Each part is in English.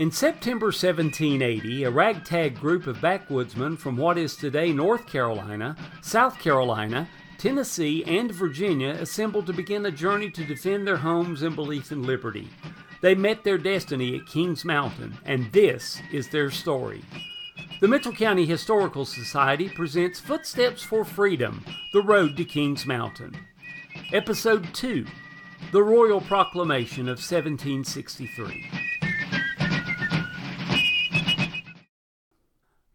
In September 1780, a ragtag group of backwoodsmen from what is today North Carolina, South Carolina, Tennessee, and Virginia assembled to begin a journey to defend their homes and belief in liberty. They met their destiny at Kings Mountain, and this is their story. The Mitchell County Historical Society presents Footsteps for Freedom The Road to Kings Mountain. Episode 2 The Royal Proclamation of 1763.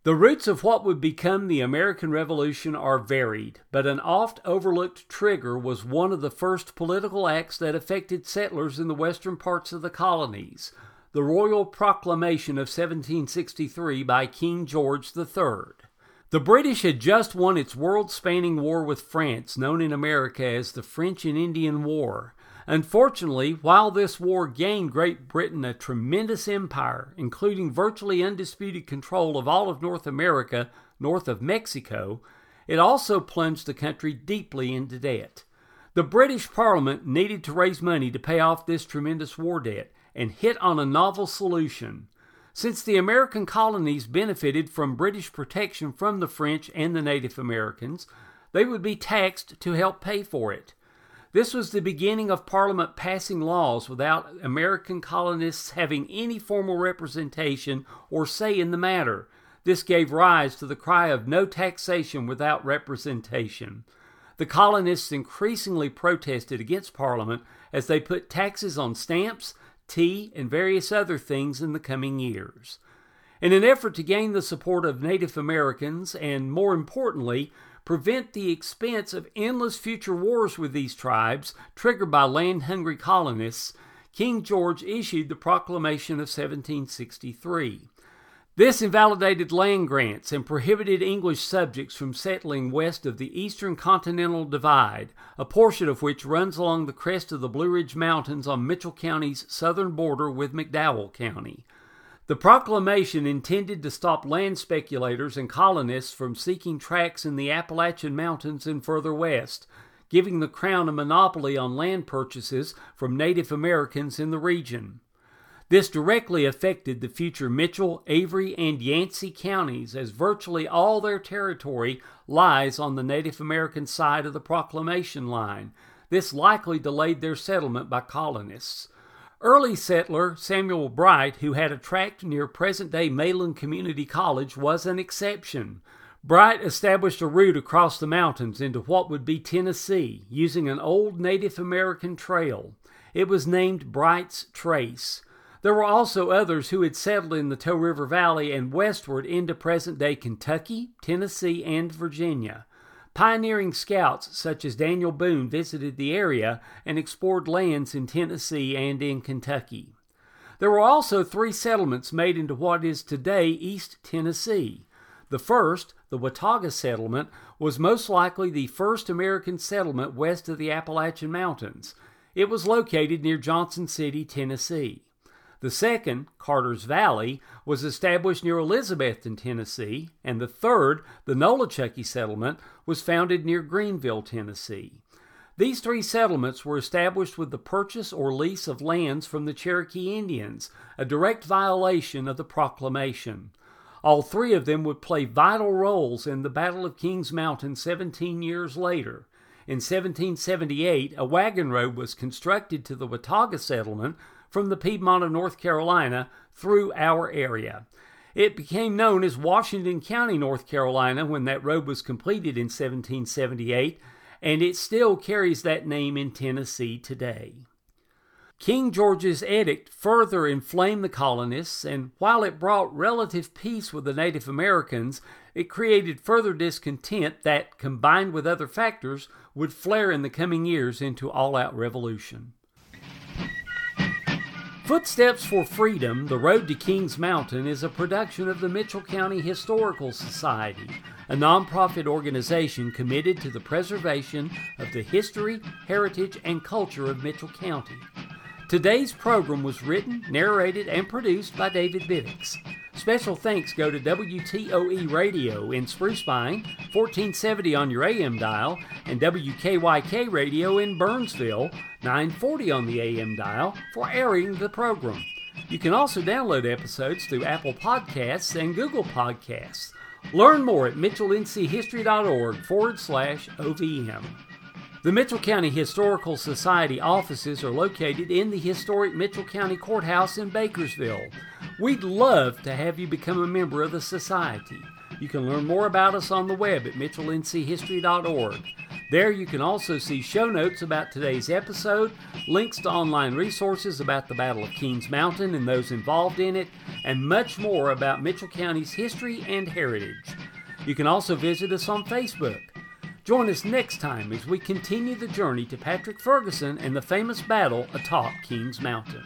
The roots of what would become the American Revolution are varied, but an oft overlooked trigger was one of the first political acts that affected settlers in the western parts of the colonies the Royal Proclamation of 1763 by King George III. The British had just won its world spanning war with France, known in America as the French and Indian War. Unfortunately, while this war gained Great Britain a tremendous empire, including virtually undisputed control of all of North America north of Mexico, it also plunged the country deeply into debt. The British Parliament needed to raise money to pay off this tremendous war debt and hit on a novel solution. Since the American colonies benefited from British protection from the French and the Native Americans, they would be taxed to help pay for it. This was the beginning of Parliament passing laws without American colonists having any formal representation or say in the matter. This gave rise to the cry of no taxation without representation. The colonists increasingly protested against Parliament as they put taxes on stamps, tea, and various other things in the coming years. In an effort to gain the support of Native Americans and, more importantly, prevent the expense of endless future wars with these tribes triggered by land hungry colonists, King George issued the Proclamation of 1763. This invalidated land grants and prohibited English subjects from settling west of the eastern continental divide, a portion of which runs along the crest of the Blue Ridge Mountains on Mitchell County's southern border with McDowell County. The proclamation intended to stop land speculators and colonists from seeking tracts in the Appalachian Mountains and further west, giving the Crown a monopoly on land purchases from Native Americans in the region. This directly affected the future Mitchell, Avery, and Yancey counties, as virtually all their territory lies on the Native American side of the proclamation line. This likely delayed their settlement by colonists. Early settler Samuel Bright, who had a tract near present day Mayland Community College, was an exception. Bright established a route across the mountains into what would be Tennessee using an old Native American trail. It was named Bright's Trace. There were also others who had settled in the Toe River Valley and westward into present day Kentucky, Tennessee, and Virginia. Pioneering scouts such as Daniel Boone visited the area and explored lands in Tennessee and in Kentucky. There were also three settlements made into what is today East Tennessee. The first, the Watauga settlement, was most likely the first American settlement west of the Appalachian Mountains. It was located near Johnson City, Tennessee. The second, Carter's Valley, was established near Elizabethton Tennessee, and the third, the Nolichucky settlement, was founded near Greeneville, Tennessee. These three settlements were established with the purchase or lease of lands from the Cherokee Indians, a direct violation of the proclamation. All three of them would play vital roles in the Battle of Kings Mountain 17 years later. In 1778, a wagon road was constructed to the Watauga settlement from the Piedmont of North Carolina through our area. It became known as Washington County, North Carolina, when that road was completed in 1778, and it still carries that name in Tennessee today. King George's edict further inflamed the colonists, and while it brought relative peace with the Native Americans, it created further discontent that, combined with other factors, would flare in the coming years into all out revolution. Footsteps for Freedom The Road to Kings Mountain is a production of the Mitchell County Historical Society, a nonprofit organization committed to the preservation of the history, heritage, and culture of Mitchell County. Today's program was written, narrated, and produced by David Biddix. Special thanks go to WTOE Radio in Spruce Pine, 1470 on your AM dial, and WKYK Radio in Burnsville, 940 on the AM dial, for airing the program. You can also download episodes through Apple Podcasts and Google Podcasts. Learn more at mitchellnchistory.org forward slash OVM. The Mitchell County Historical Society offices are located in the historic Mitchell County Courthouse in Bakersville. We'd love to have you become a member of the society. You can learn more about us on the web at mitchellnchistory.org. There you can also see show notes about today's episode, links to online resources about the Battle of Kings Mountain and those involved in it, and much more about Mitchell County's history and heritage. You can also visit us on Facebook. Join us next time as we continue the journey to Patrick Ferguson and the famous battle atop Kings Mountain.